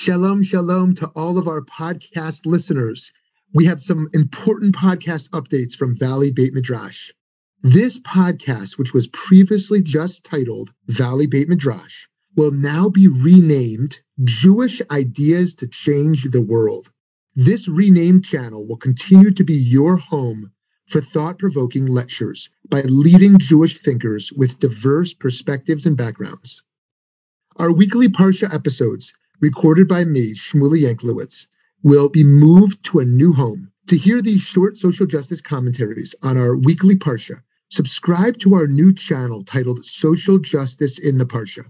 Shalom, shalom to all of our podcast listeners. We have some important podcast updates from Valley Beit Midrash. This podcast, which was previously just titled Valley Beit Midrash, will now be renamed Jewish Ideas to Change the World. This renamed channel will continue to be your home for thought provoking lectures by leading Jewish thinkers with diverse perspectives and backgrounds. Our weekly Parsha episodes recorded by me, Shmuly Yanklowitz, will be moved to a new home. To hear these short social justice commentaries on our weekly Parsha, subscribe to our new channel titled Social Justice in the Parsha.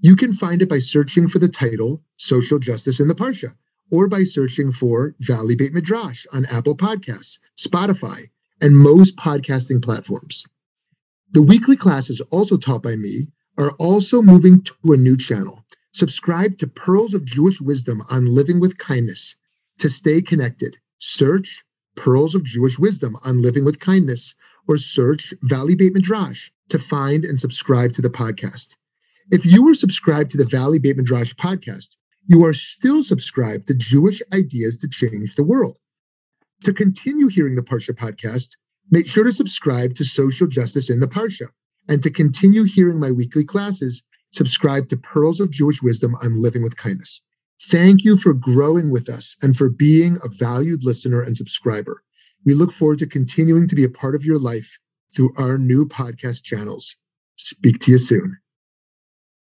You can find it by searching for the title Social Justice in the Parsha or by searching for Valley Beit Midrash on Apple Podcasts, Spotify, and most podcasting platforms. The weekly classes also taught by me are also moving to a new channel Subscribe to Pearls of Jewish Wisdom on Living with Kindness to stay connected. Search Pearls of Jewish Wisdom on Living with Kindness or search Valley Beit Midrash to find and subscribe to the podcast. If you are subscribed to the Valley Beit Midrash podcast, you are still subscribed to Jewish Ideas to Change the World. To continue hearing the Parsha podcast, make sure to subscribe to Social Justice in the Parsha. And to continue hearing my weekly classes, subscribe to Pearls of Jewish Wisdom on Living with Kindness. Thank you for growing with us and for being a valued listener and subscriber. We look forward to continuing to be a part of your life through our new podcast channels. Speak to you soon.